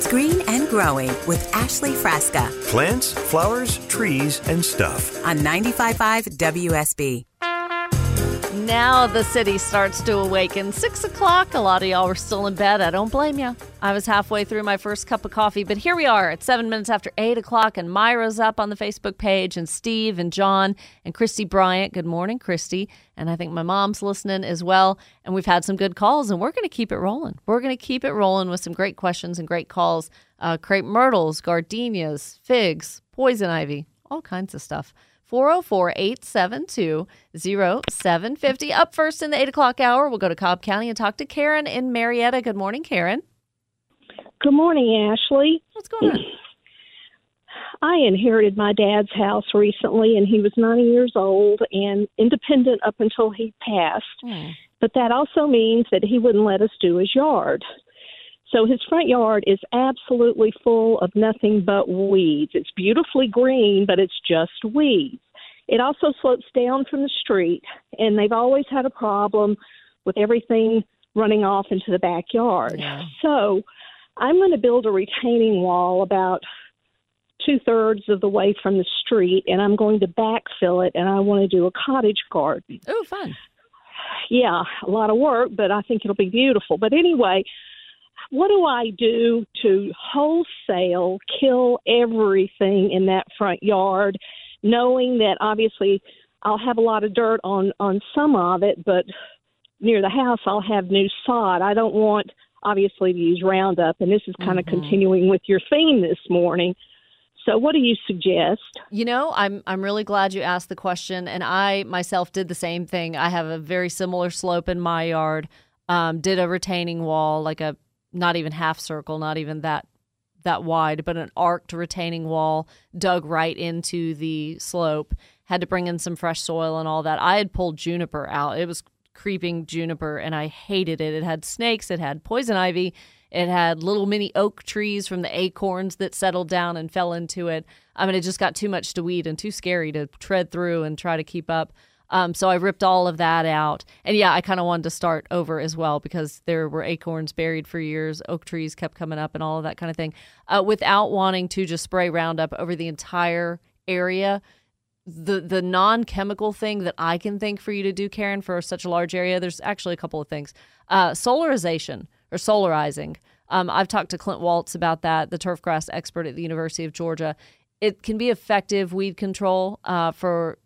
It's green and growing with Ashley Frasca Plants, flowers, trees, and stuff. on 95.5 WSB. Now the city starts to awaken. Six o'clock. A lot of y'all were still in bed. I don't blame you. I was halfway through my first cup of coffee, but here we are at seven minutes after eight o'clock, and Myra's up on the Facebook page, and Steve and John and Christy Bryant. Good morning, Christy. And I think my mom's listening as well. And we've had some good calls, and we're going to keep it rolling. We're going to keep it rolling with some great questions and great calls. Uh, crepe myrtles, gardenias, figs, poison ivy, all kinds of stuff. 404 872 0750. Up first in the 8 o'clock hour, we'll go to Cobb County and talk to Karen in Marietta. Good morning, Karen. Good morning, Ashley. What's going on? I inherited my dad's house recently, and he was 90 years old and independent up until he passed. Hmm. But that also means that he wouldn't let us do his yard. So his front yard is absolutely full of nothing but weeds. It's beautifully green, but it's just weeds. It also slopes down from the street, and they've always had a problem with everything running off into the backyard. Yeah. So I'm going to build a retaining wall about two thirds of the way from the street, and I'm going to backfill it, and I want to do a cottage garden. Oh, fun. Yeah, a lot of work, but I think it'll be beautiful. But anyway, what do I do to wholesale kill everything in that front yard, knowing that obviously I'll have a lot of dirt on on some of it, but near the house I'll have new sod. I don't want obviously to use Roundup, and this is kind of continuing with your theme this morning. So, what do you suggest? You know, I'm I'm really glad you asked the question, and I myself did the same thing. I have a very similar slope in my yard. Um, did a retaining wall, like a not even half circle, not even that that wide, but an arced retaining wall dug right into the slope. Had to bring in some fresh soil and all that. I had pulled juniper out. It was creeping juniper, and I hated it. It had snakes. It had poison ivy. It had little mini oak trees from the acorns that settled down and fell into it. I mean, it just got too much to weed and too scary to tread through and try to keep up. Um, so I ripped all of that out. And yeah, I kind of wanted to start over as well because there were acorns buried for years. Oak trees kept coming up and all of that kind of thing uh, without wanting to just spray Roundup over the entire area. The, the non chemical thing that I can think for you to do, Karen, for such a large area, there's actually a couple of things. Uh, solarization or solarizing. Um, I've talked to Clint Waltz about that, the turfgrass expert at the University of Georgia. It can be effective weed control uh, for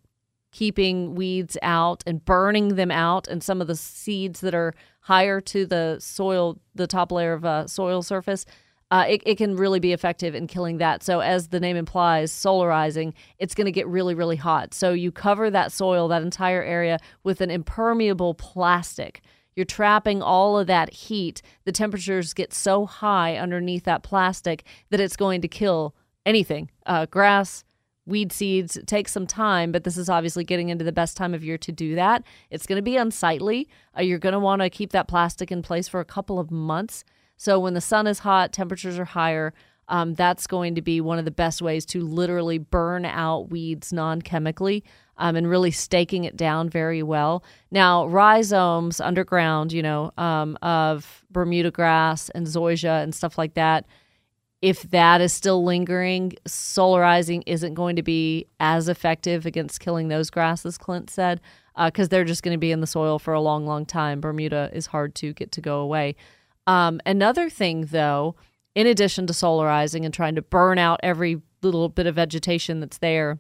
keeping weeds out and burning them out and some of the seeds that are higher to the soil the top layer of uh, soil surface uh, it, it can really be effective in killing that. So as the name implies solarizing it's going to get really really hot. So you cover that soil that entire area with an impermeable plastic. You're trapping all of that heat. The temperatures get so high underneath that plastic that it's going to kill anything uh, grass weed seeds take some time but this is obviously getting into the best time of year to do that. It's going to be unsightly. Uh, you're going to want to keep that plastic in place for a couple of months. So when the sun is hot temperatures are higher um, that's going to be one of the best ways to literally burn out weeds non-chemically um, and really staking it down very well. Now rhizomes underground you know um, of bermuda grass and zoysia and stuff like that if that is still lingering, solarizing isn't going to be as effective against killing those grasses, Clint said, because they're just going to be in the soil for a long, long time. Bermuda is hard to get to go away. Um, another thing, though, in addition to solarizing and trying to burn out every little bit of vegetation that's there,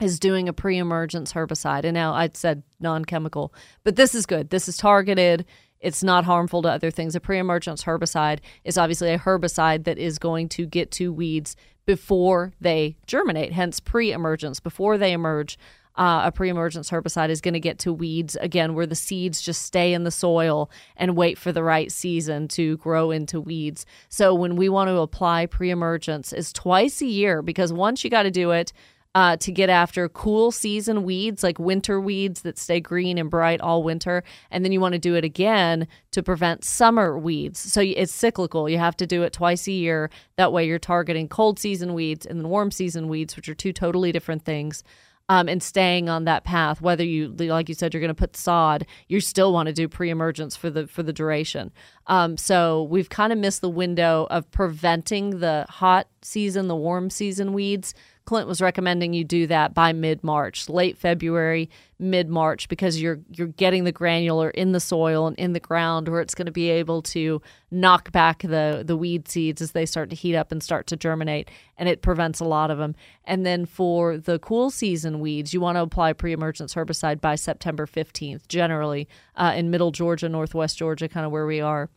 is doing a pre-emergence herbicide. And now I said non-chemical, but this is good. This is targeted. It's not harmful to other things. A pre-emergence herbicide is obviously a herbicide that is going to get to weeds before they germinate, hence pre-emergence, before they emerge. Uh, a pre-emergence herbicide is going to get to weeds again where the seeds just stay in the soil and wait for the right season to grow into weeds so when we want to apply pre-emergence is twice a year because once you got to do it uh, to get after cool season weeds like winter weeds that stay green and bright all winter. And then you want to do it again to prevent summer weeds. So it's cyclical. You have to do it twice a year. That way you're targeting cold season weeds and then warm season weeds, which are two totally different things. Um, and staying on that path. Whether you, like you said, you're going to put sod, you still want to do pre-emergence for the for the duration. Um, so we've kind of missed the window of preventing the hot season, the warm season weeds Clint was recommending you do that by mid March, late February, mid March, because you're you're getting the granular in the soil and in the ground where it's going to be able to knock back the the weed seeds as they start to heat up and start to germinate, and it prevents a lot of them. And then for the cool season weeds, you want to apply pre-emergence herbicide by September 15th, generally uh, in middle Georgia, northwest Georgia, kind of where we are.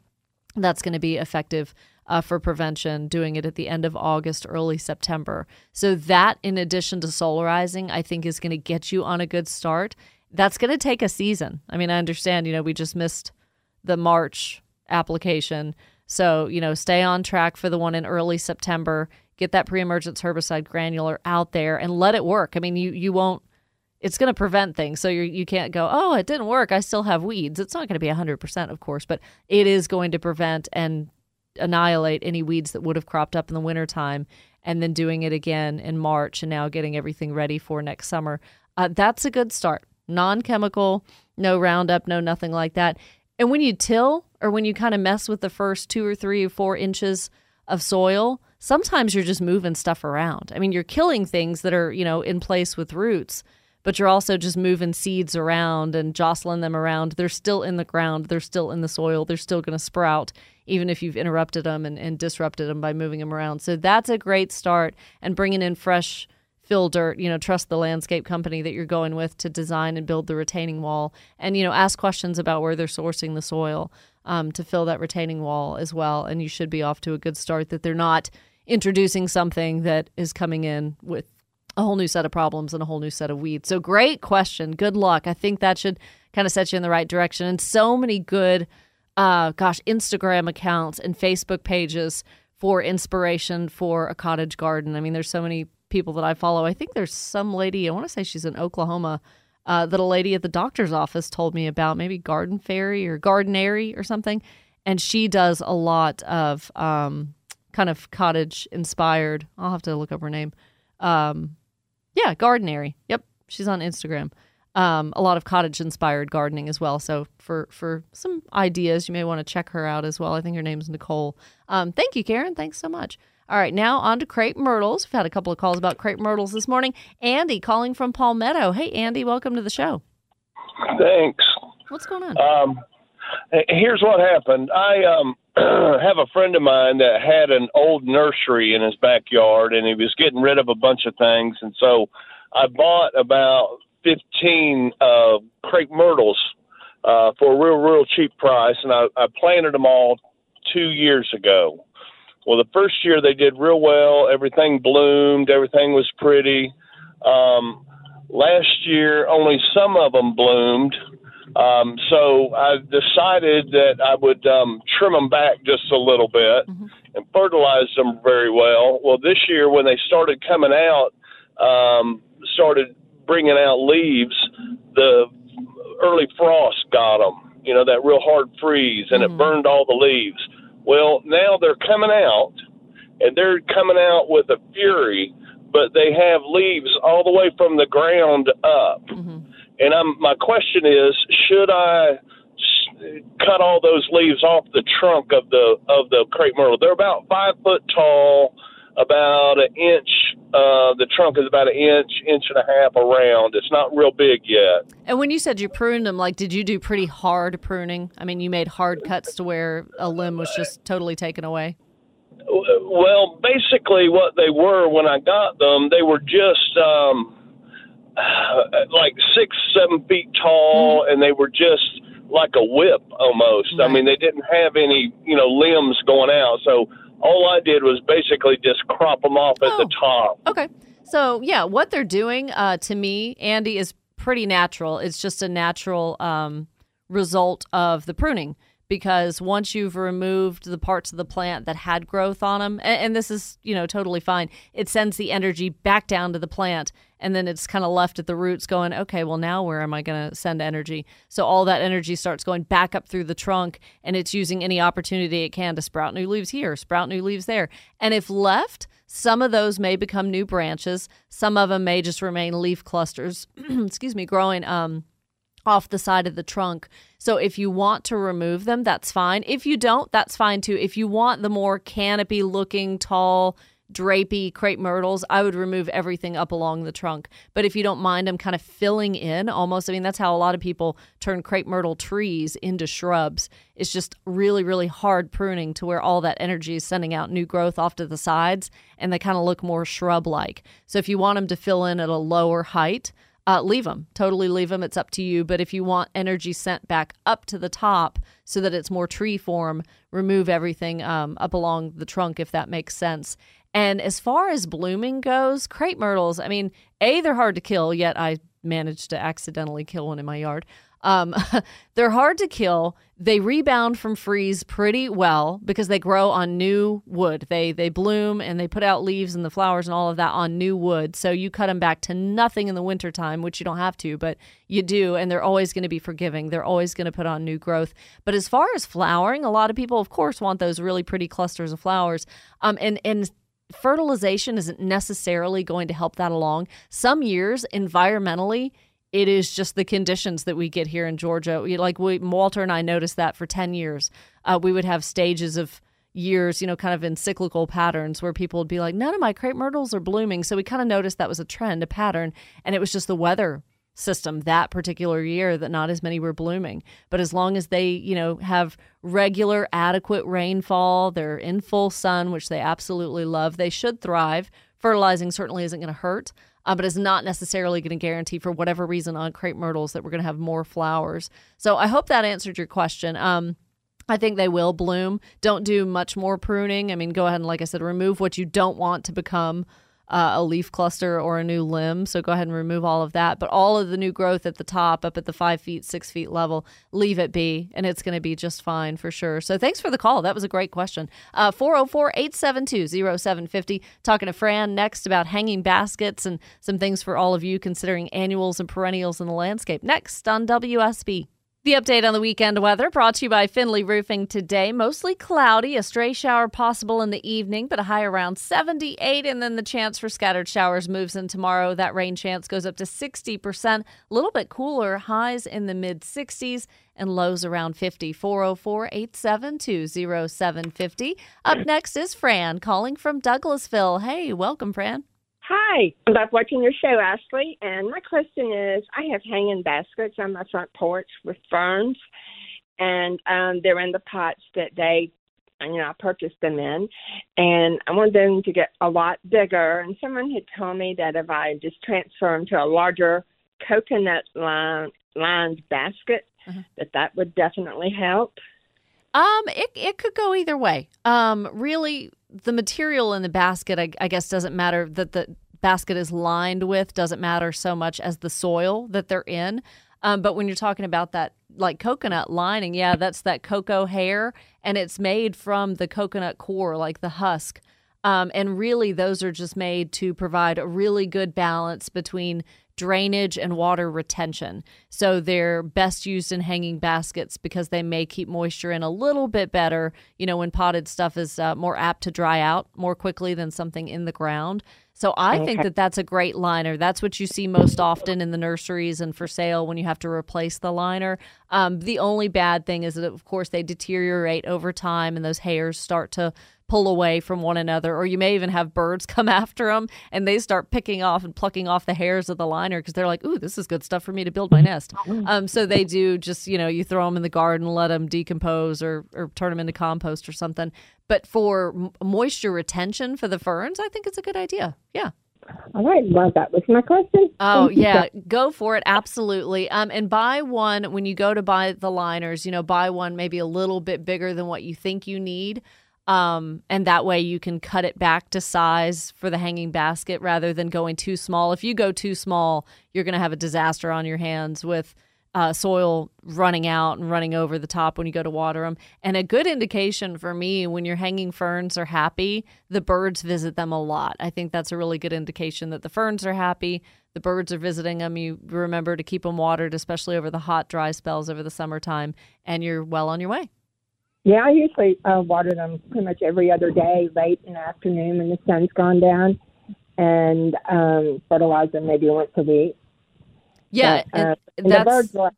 That's going to be effective uh, for prevention, doing it at the end of August, early September. So, that in addition to solarizing, I think is going to get you on a good start. That's going to take a season. I mean, I understand, you know, we just missed the March application. So, you know, stay on track for the one in early September. Get that pre emergence herbicide granular out there and let it work. I mean, you, you won't it's going to prevent things. So you you can't go, oh, it didn't work. I still have weeds. It's not going to be 100%, of course, but it is going to prevent and annihilate any weeds that would have cropped up in the wintertime and then doing it again in March and now getting everything ready for next summer. Uh, that's a good start. Non chemical, no Roundup, no nothing like that. And when you till or when you kind of mess with the first two or three or four inches of soil, sometimes you're just moving stuff around. I mean, you're killing things that are, you know, in place with roots but you're also just moving seeds around and jostling them around. They're still in the ground, they're still in the soil, they're still going to sprout, even if you've interrupted them and, and disrupted them by moving them around. So that's a great start. And bringing in fresh fill dirt, you know, trust the landscape company that you're going with to design and build the retaining wall. And, you know, ask questions about where they're sourcing the soil um, to fill that retaining wall as well. And you should be off to a good start that they're not introducing something that is coming in with a whole new set of problems and a whole new set of weeds. So great question. Good luck. I think that should kind of set you in the right direction. And so many good, uh, gosh, Instagram accounts and Facebook pages for inspiration for a cottage garden. I mean, there's so many people that I follow. I think there's some lady, I want to say she's in Oklahoma, uh, that a lady at the doctor's office told me about, maybe Garden Fairy or Gardenary or something. And she does a lot of um, kind of cottage inspired. I'll have to look up her name. Um, yeah, Gardenary. Yep, she's on Instagram. Um, a lot of cottage inspired gardening as well. So for for some ideas, you may want to check her out as well. I think her name's Nicole. Um, thank you, Karen. Thanks so much. All right, now on to crepe myrtles. We've had a couple of calls about crepe myrtles this morning. Andy calling from Palmetto. Hey, Andy, welcome to the show. Thanks. What's going on? Um, here's what happened. I um, have a friend of mine that had an old nursery in his backyard, and he was getting rid of a bunch of things, and so I bought about 15 uh, crepe myrtles uh, for a real, real cheap price, and I, I planted them all two years ago. Well, the first year they did real well. Everything bloomed. Everything was pretty. Um, last year, only some of them bloomed. Um, so I decided that I would um, trim them back just a little bit mm-hmm. and fertilize them very well. Well, this year when they started coming out, um, started bringing out leaves, the early frost got them. You know that real hard freeze, and mm-hmm. it burned all the leaves. Well, now they're coming out, and they're coming out with a fury, but they have leaves all the way from the ground up. Mm-hmm and I'm, my question is, should I cut all those leaves off the trunk of the of the crepe myrtle? They're about five foot tall, about an inch. Uh, the trunk is about an inch, inch and a half around. It's not real big yet. And when you said you pruned them, like, did you do pretty hard pruning? I mean, you made hard cuts to where a limb was just totally taken away. Well, basically, what they were when I got them, they were just. Um, uh, like six, seven feet tall, and they were just like a whip almost. I mean, they didn't have any, you know, limbs going out. So all I did was basically just crop them off at the Oh. top. Okay. So, yeah, what they're doing uh, to me, Andy, is pretty natural. It's just a natural um, result of the pruning because once you've removed the parts of the plant that had growth on them, and, and this is, you know, totally fine, it sends the energy back down to the plant and then it's kind of left at the roots going, okay, well, now where am I going to send energy? So all that energy starts going back up through the trunk and it's using any opportunity it can to sprout new leaves here, sprout new leaves there. And if left, some of those may become new branches. Some of them may just remain leaf clusters, excuse me, growing um, off the side of the trunk. So if you want to remove them, that's fine. If you don't, that's fine too. If you want the more canopy looking, tall, drapey crepe myrtles, I would remove everything up along the trunk. But if you don't mind them kind of filling in almost, I mean, that's how a lot of people turn crepe myrtle trees into shrubs. It's just really, really hard pruning to where all that energy is sending out new growth off to the sides and they kind of look more shrub like. So if you want them to fill in at a lower height, uh, leave them. Totally leave them. It's up to you. But if you want energy sent back up to the top so that it's more tree form, remove everything um, up along the trunk if that makes sense. And as far as blooming goes, crepe myrtles, I mean, A, they're hard to kill, yet I managed to accidentally kill one in my yard. Um, they're hard to kill. They rebound from freeze pretty well because they grow on new wood. They they bloom and they put out leaves and the flowers and all of that on new wood. So you cut them back to nothing in the wintertime, which you don't have to, but you do, and they're always going to be forgiving. They're always going to put on new growth. But as far as flowering, a lot of people, of course, want those really pretty clusters of flowers. Um, and and fertilization isn't necessarily going to help that along. Some years, environmentally, it is just the conditions that we get here in Georgia. We, like we, Walter and I noticed that for 10 years. Uh, we would have stages of years, you know, kind of in cyclical patterns where people would be like, none of my crepe myrtles are blooming. So we kind of noticed that was a trend, a pattern, and it was just the weather system that particular year that not as many were blooming. But as long as they, you know, have regular, adequate rainfall, they're in full sun, which they absolutely love, they should thrive. Fertilizing certainly isn't going to hurt, uh, but it's not necessarily going to guarantee, for whatever reason, on crepe myrtles that we're going to have more flowers. So I hope that answered your question. Um, I think they will bloom. Don't do much more pruning. I mean, go ahead and, like I said, remove what you don't want to become uh, a leaf cluster or a new limb. So go ahead and remove all of that. But all of the new growth at the top, up at the five feet, six feet level, leave it be, and it's going to be just fine for sure. So thanks for the call. That was a great question. 404 872 0750. Talking to Fran next about hanging baskets and some things for all of you considering annuals and perennials in the landscape. Next on WSB. The update on the weekend weather brought to you by Finley Roofing today. Mostly cloudy, a stray shower possible in the evening, but a high around 78. And then the chance for scattered showers moves in tomorrow. That rain chance goes up to 60%, a little bit cooler, highs in the mid 60s and lows around 50. 404 872 0750. Up next is Fran calling from Douglasville. Hey, welcome, Fran. Hi, I love watching your show, Ashley. And my question is I have hanging baskets on my front porch with ferns, and um, they're in the pots that they, you know, I purchased them in. And I want them to get a lot bigger. And someone had told me that if I just transfer them to a larger coconut line, lined basket, that that would definitely help. Um, it it could go either way. Um, really, the material in the basket, I, I guess, doesn't matter. That the basket is lined with doesn't matter so much as the soil that they're in. Um, but when you're talking about that, like coconut lining, yeah, that's that cocoa hair, and it's made from the coconut core, like the husk. Um, and really, those are just made to provide a really good balance between drainage and water retention. So they're best used in hanging baskets because they may keep moisture in a little bit better. You know, when potted stuff is uh, more apt to dry out more quickly than something in the ground. So I think that that's a great liner. That's what you see most often in the nurseries and for sale when you have to replace the liner. Um, the only bad thing is that, of course, they deteriorate over time and those hairs start to pull away from one another, or you may even have birds come after them and they start picking off and plucking off the hairs of the liner because they're like, "Ooh, this is good stuff for me to build my nest." Um, so they do just you know you throw them in the garden, let them decompose, or or turn them into compost or something. But for m- moisture retention for the ferns, I think it's a good idea. Yeah. All right. Well, that was my question. Oh yeah, go for it. Absolutely. Um, and buy one when you go to buy the liners. You know, buy one maybe a little bit bigger than what you think you need. Um, and that way you can cut it back to size for the hanging basket rather than going too small. If you go too small, you're going to have a disaster on your hands with uh, soil running out and running over the top when you go to water them. And a good indication for me when your hanging ferns are happy, the birds visit them a lot. I think that's a really good indication that the ferns are happy, the birds are visiting them. You remember to keep them watered, especially over the hot, dry spells over the summertime, and you're well on your way. Yeah, I usually uh, water them pretty much every other day, late in the afternoon when the sun's gone down, and um, fertilize them maybe once a week. Yeah, But, uh, and the that's birds like.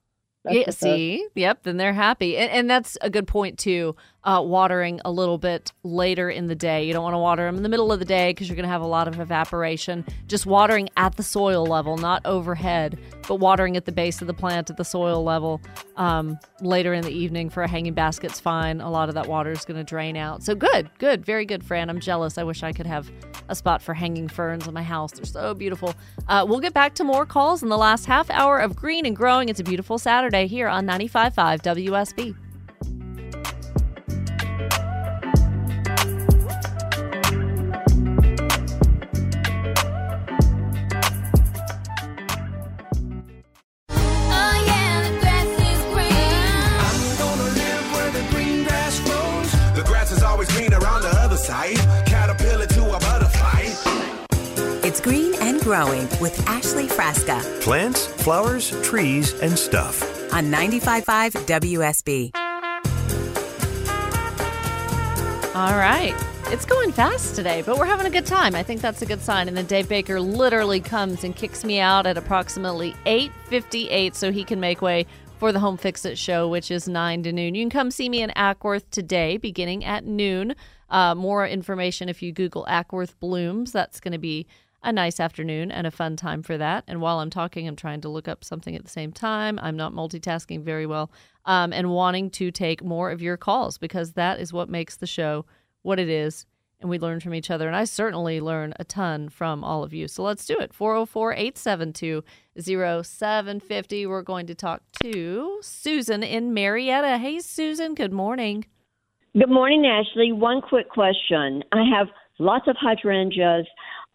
Yeah, see, yep, then they're happy, and, and that's a good point too. Uh, watering a little bit later in the day. You don't want to water them in the middle of the day because you're going to have a lot of evaporation. Just watering at the soil level, not overhead, but watering at the base of the plant at the soil level. Um, later in the evening for a hanging basket's fine. A lot of that water is going to drain out. So good, good, very good, Fran. I'm jealous. I wish I could have a spot for hanging ferns in my house. They're so beautiful. Uh, we'll get back to more calls in the last half hour of Green and Growing. It's a beautiful Saturday here on 95.5 WSB. Growing with Ashley Frasca Plants, flowers, trees, and stuff. on 95.5 WSB. All right. It's going fast today, but we're having a good time. I think that's a good sign. And then Dave Baker literally comes and kicks me out at approximately 8:58 so he can make way for the Home Fix It show, which is 9 to noon. You can come see me in Acworth today beginning at noon. Uh, more information if you Google Acworth Blooms. That's going to be a nice afternoon and a fun time for that. And while I'm talking, I'm trying to look up something at the same time. I'm not multitasking very well um, and wanting to take more of your calls because that is what makes the show what it is. And we learn from each other. And I certainly learn a ton from all of you. So let's do it. 404 872 0750. We're going to talk to Susan in Marietta. Hey, Susan. Good morning. Good morning, Ashley. One quick question. I have lots of hydrangeas.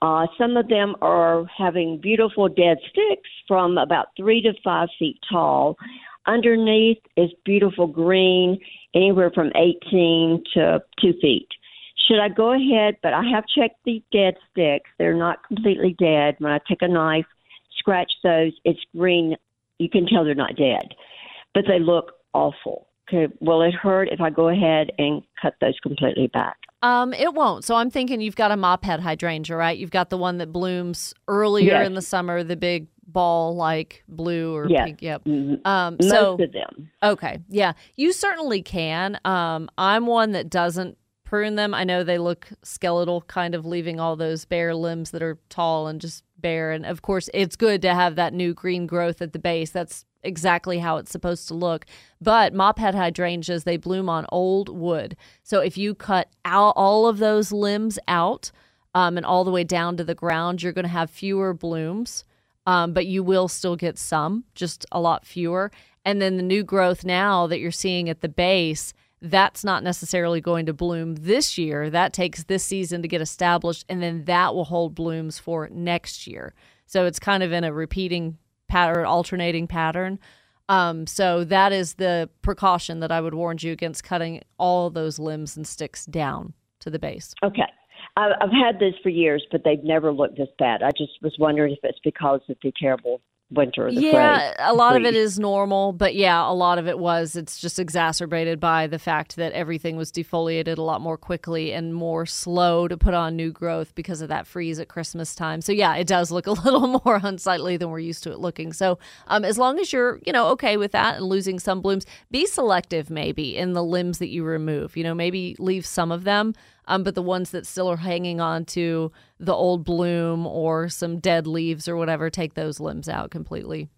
Uh, some of them are having beautiful dead sticks from about three to five feet tall. Underneath is beautiful green, anywhere from 18 to two feet. Should I go ahead? But I have checked the dead sticks. They're not completely dead. When I take a knife, scratch those, it's green. You can tell they're not dead, but they look awful. Okay, will it hurt if I go ahead and cut those completely back? Um, it won't. So I'm thinking you've got a mop head hydrangea, right? You've got the one that blooms earlier Yes. in the summer, the big ball like blue or Yes. pink. Yep. Mhm. Um, Most so of them. Okay. Yeah. You certainly can. Um, I'm one that doesn't prune them. I know they look skeletal, kind of leaving all those bare limbs that are tall and just And of course, it's good to have that new green growth at the base. That's exactly how it's supposed to look. But mophead hydrangeas, they bloom on old wood. So if you cut out all of those limbs out um, and all the way down to the ground, you're going to have fewer blooms um, but you will still get some, just a lot fewer. And then the new growth now that you're seeing at the base, that's not necessarily going to bloom this year. That takes this season to get established, and then that will hold blooms for next year. So it's kind of in a repeating pattern, alternating pattern. Um, so that is the precaution that I would warn you against cutting all those limbs and sticks down to the base. Okay. I've had this for years, but they've never looked this bad. I just was wondering if it's because of the terrible winter. The yeah, freeze. a lot of it is normal, but yeah, a lot of it was. It's just exacerbated by the fact that everything was defoliated a lot more quickly and more slow to put on new growth because of that freeze at Christmas time. So yeah, it does look a little more unsightly than we're used to it looking. So um, as long as you're you know okay with that and losing some blooms, be selective maybe in the limbs that you remove. You know, maybe leave some of them. Um, but the ones that still are hanging on to the old bloom or some dead leaves or whatever, take those limbs out completely.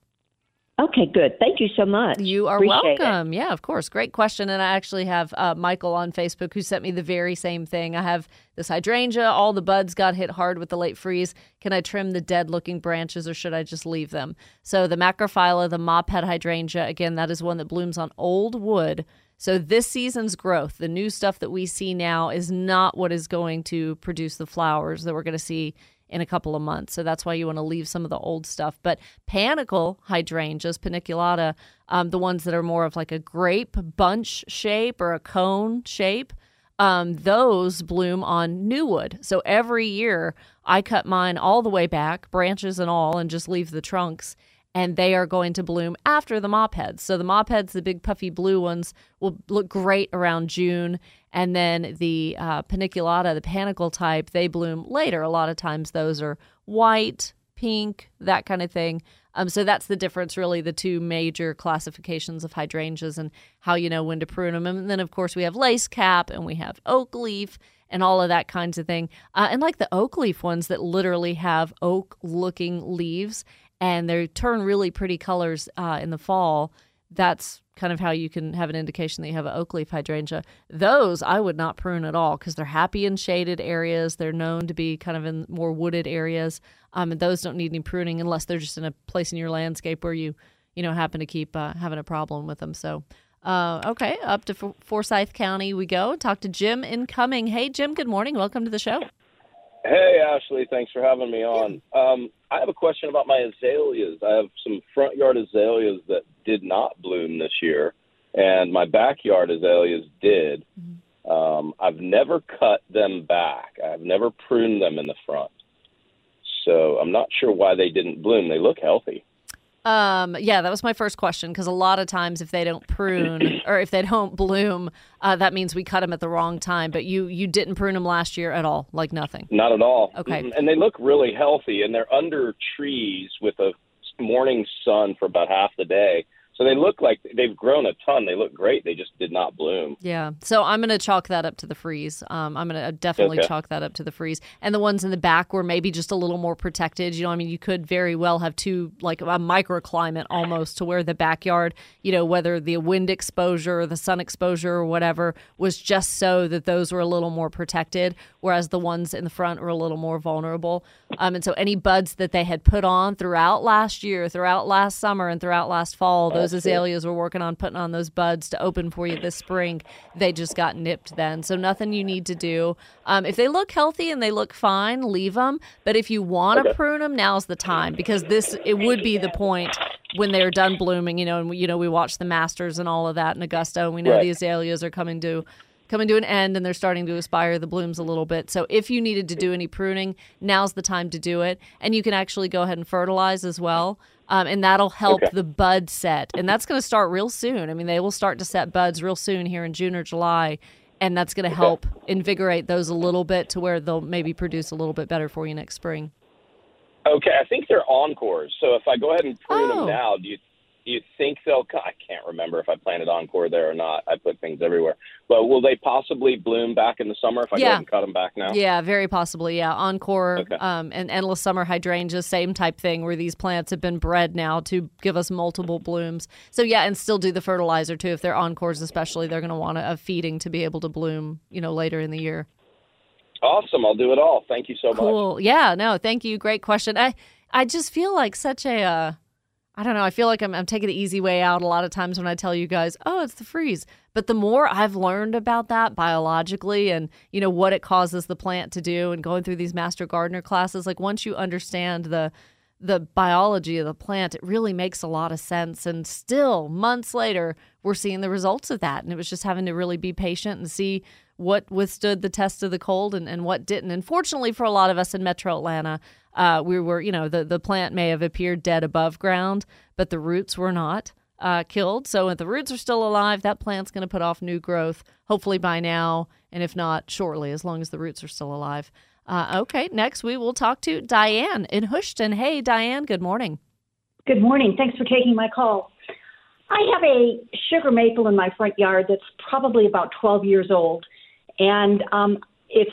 Okay, good. Thank you so much. You are Appreciate welcome. Yeah, of course. Great question. And I actually have uh, Michael on Facebook who sent me the very same thing. I have this hydrangea. All the buds got hit hard with the late freeze. Can I trim the dead looking branches or should I just leave them? So the macrophylla, the mophead hydrangea, again, that is one that blooms on old wood. So this season's growth, the new stuff that we see now, is not what is going to produce the flowers that we're going to see in a couple of months. So that's why you want to leave some of the old stuff. But panicle hydrangeas, paniculata, um, the ones that are more of like a grape bunch shape or a cone shape, um, those bloom on new wood. So every year I cut mine all the way back, branches and all, and just leave the trunks and they are going to bloom after the mop heads. So the mop heads, the big puffy blue ones, will look great around June, and then the uh, paniculata, the panicle type, they bloom later. A lot of times those are white, pink, that kind of thing. Um, so that's the difference, really, the two major classifications of hydrangeas and how you know when to prune them. And then, of course, we have lace cap and we have oak leaf and all of that kinds of thing. Uh, and like the oak leaf ones that literally have oak looking leaves and they turn really pretty colors uh, in the fall, that's kind of how you can have an indication that you have an oak leaf hydrangea. Those I would not prune at all because they're happy in shaded areas. They're known to be kind of in more wooded areas, um, and those don't need any pruning unless they're just in a place in your landscape where you, you know, happen to keep uh, having a problem with them. So. Uh, okay, up to F- Forsyth County we go. Talk to Jim incoming. Hey, Jim. Good morning. Welcome to the show. Hey, Ashley. Thanks for having me on. Um, I have a question about my azaleas. I have some front yard azaleas that did not bloom this year, and my backyard azaleas did. Um, I've never cut them back. I've never pruned them in the front. So I'm not sure why they didn't bloom. They look healthy. Um, yeah, that was my first question because a lot of times if they don't prune or if they don't bloom, uh, that means we cut them at the wrong time. But you you didn't prune them last year at all, like nothing. Not at all. Okay. Mm, And they look really healthy, and they're under trees with a morning sun for about half the day. So they look like they've grown a ton. They look great. They just did not bloom. Yeah. So I'm going to chalk that up to the freeze. Um, I'm going to definitely Okay. chalk that up to the freeze. And the ones in the back were maybe just a little more protected. You know, I mean, you could very well have two, like a microclimate almost to where the backyard, you know, whether the wind exposure or the sun exposure or whatever was just so that those were a little more protected, whereas the ones in the front were a little more vulnerable. Um, and so any buds that they had put on throughout last year, throughout last summer, and throughout last fall, those azaleas were working on putting on those buds to open for you this spring. They just got nipped then. So nothing you need to do. Um, if they look healthy and they look fine, leave them. But if you want to prune them, now's the time because this it would be the point when they're done blooming. You know, and you know we watch the Masters and all of that in Augusta, and we know Right. the azaleas are coming to coming to an end and they're starting to aspire the blooms a little bit. So if you needed to do any pruning, now's the time to do it. And you can actually go ahead and fertilize as well. Um, and that'll help Okay. the bud set. And that's going to start real soon. I mean, they will start to set buds real soon here in June or July. And that's going to help invigorate those a little bit to where they'll maybe produce a little bit better for you next spring. Okay, I think they're encores. So if I go ahead and prune Oh. them now, do you do you think they'll? co- I can't remember if I planted encore there or not. I put things everywhere. But will they possibly bloom back in the summer if I go Yeah. ahead and cut them back now? Yeah, very possibly. Yeah, Encore Okay. um, and endless summer hydrangeas, same type thing where these plants have been bred now to give us multiple blooms. So yeah, and still do the fertilizer too. If they're encores, especially, they're going to want a, a feeding to be able to bloom. You know, later in the year. Awesome. I'll do it all. Thank you so much. Cool. Yeah. No. Thank you. Great question. I I just feel like such a. Uh, I don't know. I feel like I'm, I'm taking the easy way out a lot of times when I tell you guys, oh, it's the freeze. But the more I've learned about that biologically and, you know, what it causes the plant to do and going through these master gardener classes, like once you understand the the biology of the plant, it really makes a lot of sense. And still, months later, we're seeing the results of that. And it was just having to really be patient and see what withstood the test of the cold and, and what didn't. And fortunately for a lot of us in metro Atlanta, uh, we were, you know, the, the plant may have appeared dead above ground, but the roots were not uh, killed. So if the roots are still alive, that plant's going to put off new growth, hopefully by now, and if not, shortly, as long as the roots are still alive. Uh, okay, next we will talk to Diane in Houston. Hey, Diane, good morning. Good morning. Thanks for taking my call. I have a sugar maple in my front yard that's probably about 12 years old, and um, it's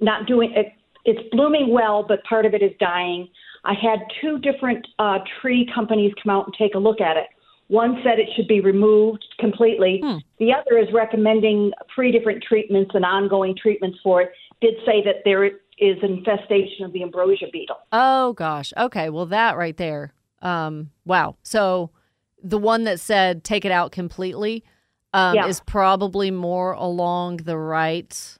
not doing it. It's blooming well, but part of it is dying. I had two different uh, tree companies come out and take a look at it. One said it should be removed completely. Hmm. The other is recommending three different treatments and ongoing treatments for it. Did say that there is infestation of the ambrosia beetle. Oh gosh. Okay. Well, that right there. Um, wow. So the one that said take it out completely um, Yeah. is probably more along the right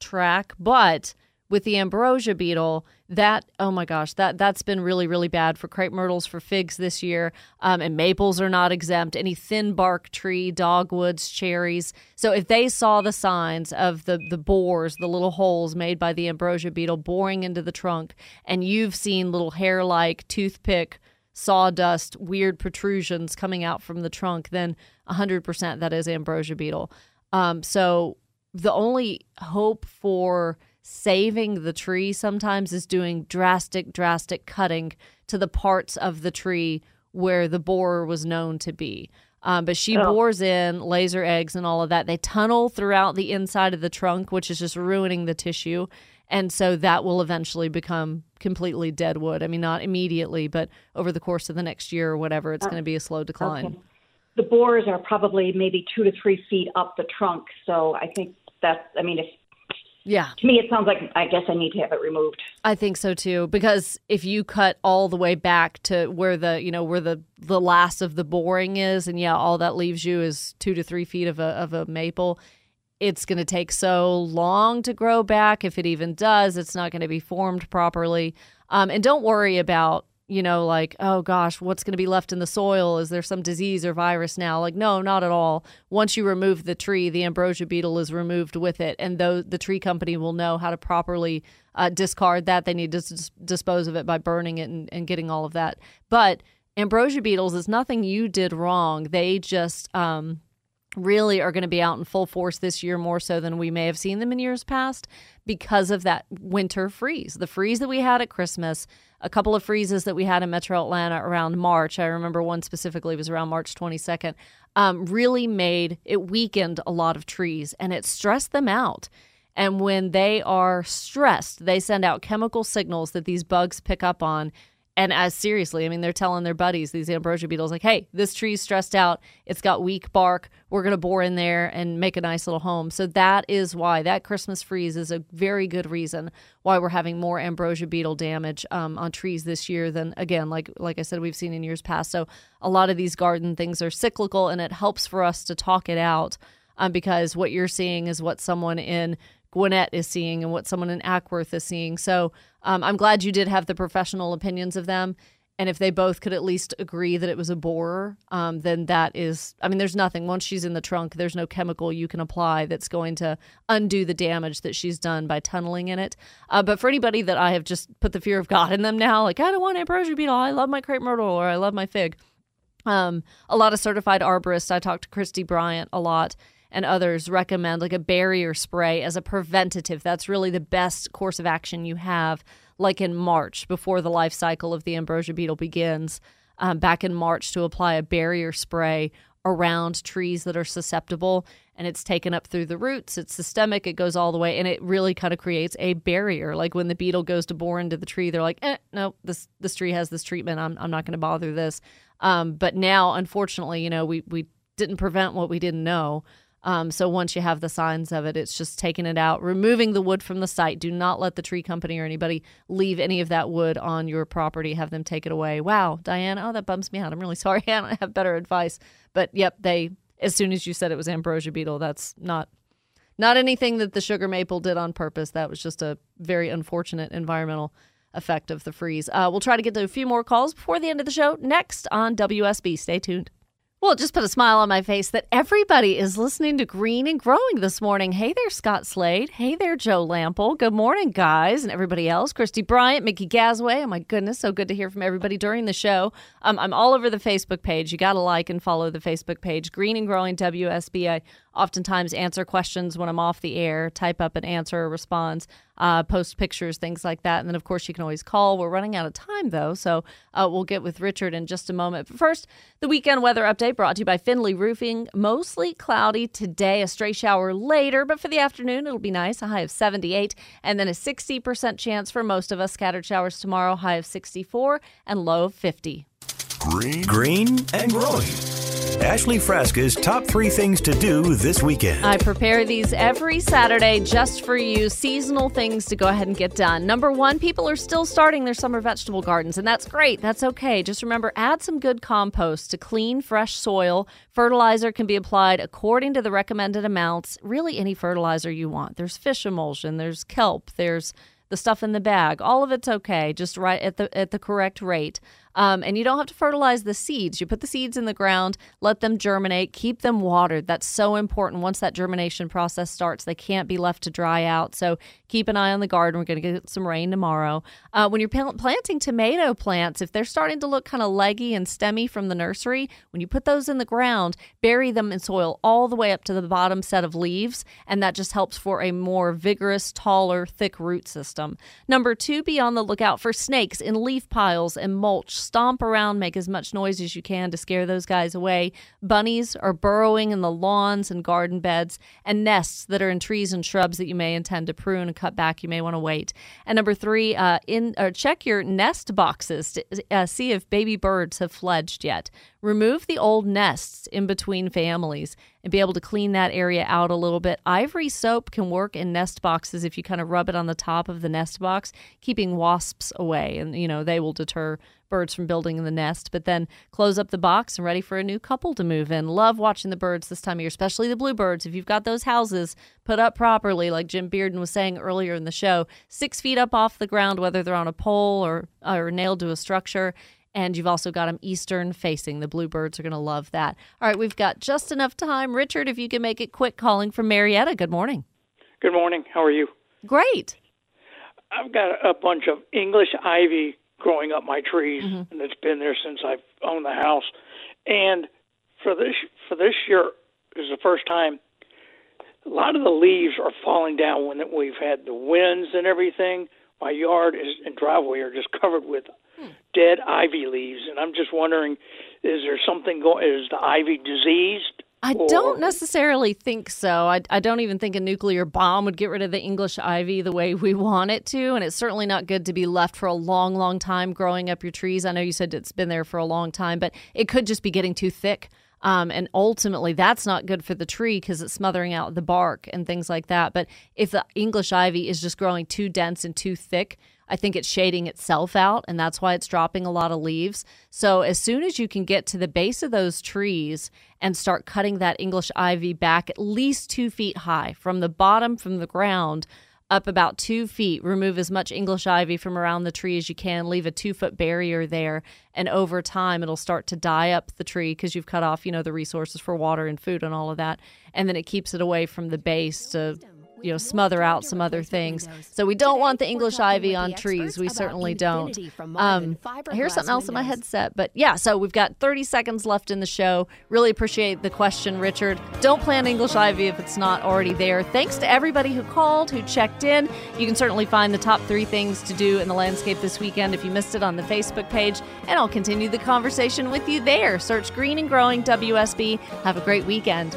track, but with the ambrosia beetle, that oh my gosh, that that's been really really bad for crepe myrtles, for figs this year, um, and maples are not exempt. Any thin bark tree, dogwoods, cherries. So if they saw the signs of the the bores, the little holes made by the ambrosia beetle boring into the trunk, and you've seen little hair like toothpick sawdust, weird protrusions coming out from the trunk, then 100% that is ambrosia beetle. Um, so the only hope for saving the tree sometimes is doing drastic, drastic cutting to the parts of the tree where the borer was known to be. Um, but she Oh. bores in laser eggs and all of that. They tunnel throughout the inside of the trunk, which is just ruining the tissue. And so that will eventually become completely dead wood. I mean, not immediately, but over the course of the next year or whatever, it's Oh, going to be a slow decline. Okay. The borers are probably maybe two to three feet up the trunk. So I think that's, I mean, if, Yeah. to me, it sounds like I guess I need to have it removed. I think so too because if you cut all the way back to where the you know where the the last of the boring is and yeah all that leaves you is two to three feet of a of a maple it's going to take so long to grow back if it even does it's not going to be formed properly um, and don't worry about you know like oh gosh what's going to be left in the soil? Is there some disease or virus now? Like no not at all. Once you remove the tree the ambrosia beetle is removed with it and though the tree company will know how to properly uh, discard that. They need to dis- dispose of it by burning it and, and getting all of that. But ambrosia beetles is nothing you did wrong. They just um, really are going to be out in full force this year more so than we may have seen them in years past because of that winter freeze. The freeze that we had at Christmas, a couple of freezes that we had in metro Atlanta around March. I remember one specifically was around March 22nd. Um, really made it weakened a lot of trees and it stressed them out. And when they are stressed, they send out chemical signals that these bugs pick up on. And as seriously, I mean, they're telling their buddies, these ambrosia beetles, like, hey, this tree's stressed out. It's got weak bark. We're going to bore in there and make a nice little home. So that is why that Christmas freeze is a very good reason why we're having more ambrosia beetle damage um, on trees this year than, again, like like I said, we've seen in years past. So a lot of these garden things are cyclical, and it helps for us to talk it out um, because what you're seeing is what someone in Gwinnett is seeing and what someone in Acworth is seeing. So um, I'm glad you did have the professional opinions of them. And if they both could at least agree that it was a borer, um, then that is, I mean, there's nothing. Once she's in the trunk, there's no chemical you can apply that's going to undo the damage that she's done by tunneling in it. Uh, but for anybody that I have just put the fear of God in them now, like, I don't want ambrosia beetle, I love my crepe myrtle, or I love my fig. Um, a lot of certified arborists, I talked to Christy Bryant a lot, and others recommend like a barrier spray as a preventative. That's really the best course of action you have, like in March before the life cycle of the ambrosia beetle begins. Um, back in March, to apply a barrier spray around trees that are susceptible and it's taken up through the roots it's systemic it goes all the way and it really kind of creates a barrier like when the beetle goes to bore into the tree they're like eh, no this this tree has this treatment i'm, I'm not going to bother this um, but now unfortunately you know we we didn't prevent what we didn't know um, so once you have the signs of it, it's just taking it out, removing the wood from the site. Do not let the tree company or anybody leave any of that wood on your property. Have them take it away. Wow, Diane, oh that bums me out. I'm really sorry. I don't have better advice. But yep, they as soon as you said it was ambrosia beetle, that's not not anything that the sugar maple did on purpose. That was just a very unfortunate environmental effect of the freeze. Uh, we'll try to get to a few more calls before the end of the show next on WSB. Stay tuned. Well, just put a smile on my face that everybody is listening to Green and Growing this morning. Hey there, Scott Slade. Hey there, Joe Lamp'l. Good morning, guys, and everybody else. Christy Bryant, Mickey Gasway. Oh, my goodness, so good to hear from everybody during the show. Um, I'm all over the Facebook page. You got to like and follow the Facebook page, Green and Growing WSB. I oftentimes answer questions when I'm off the air, type up an answer or response. Uh, post pictures, things like that. And then, of course, you can always call. We're running out of time, though, so uh, we'll get with Richard in just a moment. But first, the weekend weather update brought to you by Finley Roofing. Mostly cloudy today, a stray shower later, but for the afternoon, it'll be nice, a high of 78, and then a 60% chance for most of us. Scattered showers tomorrow, high of 64 and low of 50. Green, green and growing. Ashley Frasca's top three things to do this weekend. I prepare these every Saturday just for you, seasonal things to go ahead and get done. Number one, people are still starting their summer vegetable gardens, and that's great. That's okay. Just remember, add some good compost to clean, fresh soil. Fertilizer can be applied according to the recommended amounts, really any fertilizer you want. There's fish emulsion, there's kelp, there's the stuff in the bag. All of it's okay, just right at the at the correct rate. Um, and you don't have to fertilize the seeds. You put the seeds in the ground, let them germinate, keep them watered. That's so important. Once that germination process starts, they can't be left to dry out. So keep an eye on the garden. We're going to get some rain tomorrow. Uh, when you're planting tomato plants, if they're starting to look kind of leggy and stemmy from the nursery, when you put those in the ground, bury them in soil all the way up to the bottom set of leaves, and that just helps for a more vigorous, taller, thick root system. Number two, be on the lookout for snakes in leaf piles and mulch stomp around, make as much noise as you can to scare those guys away. Bunnies are burrowing in the lawns and garden beds, and nests that are in trees and shrubs that you may intend to prune cut back. You may want to wait. And number three, uh, in or check your nest boxes to uh, see if baby birds have fledged yet. Remove the old nests in between families and be able to clean that area out a little bit. Ivory soap can work in nest boxes if you kind of rub it on the top of the nest box, keeping wasps away. And, you know, they will deter birds from building in the nest. But then close up the box and ready for a new couple to move in. Love watching the birds this time of year, especially the bluebirds. If you've got those houses put up properly, like Jim Bearden was saying earlier in the show, six feet up off the ground, whether they're on a pole or, or nailed to a structure and you've also got them eastern facing. The bluebirds are going to love that. All right, we've got just enough time. Richard, if you can make it quick, calling from Marietta. Good morning. Good morning. How are you? Great. I've got a bunch of English ivy growing up my trees, mm-hmm. and it's been there since I've owned the house. And for this for this year is the first time a lot of the leaves are falling down when we've had the winds and everything. My yard is and driveway are just covered with dead ivy leaves, and I'm just wondering, is there something going? Is the ivy diseased? I or? don't necessarily think so. I, I don't even think a nuclear bomb would get rid of the English ivy the way we want it to. And it's certainly not good to be left for a long, long time growing up your trees. I know you said it's been there for a long time, but it could just be getting too thick. Um, and ultimately, that's not good for the tree because it's smothering out the bark and things like that. But if the English ivy is just growing too dense and too thick, I think it's shading itself out, and that's why it's dropping a lot of leaves. So, as soon as you can get to the base of those trees and start cutting that English ivy back at least two feet high from the bottom, from the ground, up about two feet, remove as much English ivy from around the tree as you can, leave a two foot barrier there. And over time, it'll start to die up the tree because you've cut off, you know, the resources for water and food and all of that. And then it keeps it away from the base to you know smother out some other things. So we don't want the English ivy on trees. We certainly don't. Um, here's something else in my headset, but yeah. So we've got 30 seconds left in the show. Really appreciate the question, Richard. Don't plant English ivy if it's not already there. Thanks to everybody who called, who checked in. You can certainly find the top three things to do in the landscape this weekend if you missed it on the Facebook page, and I'll continue the conversation with you there. Search Green and Growing WSB. Have a great weekend.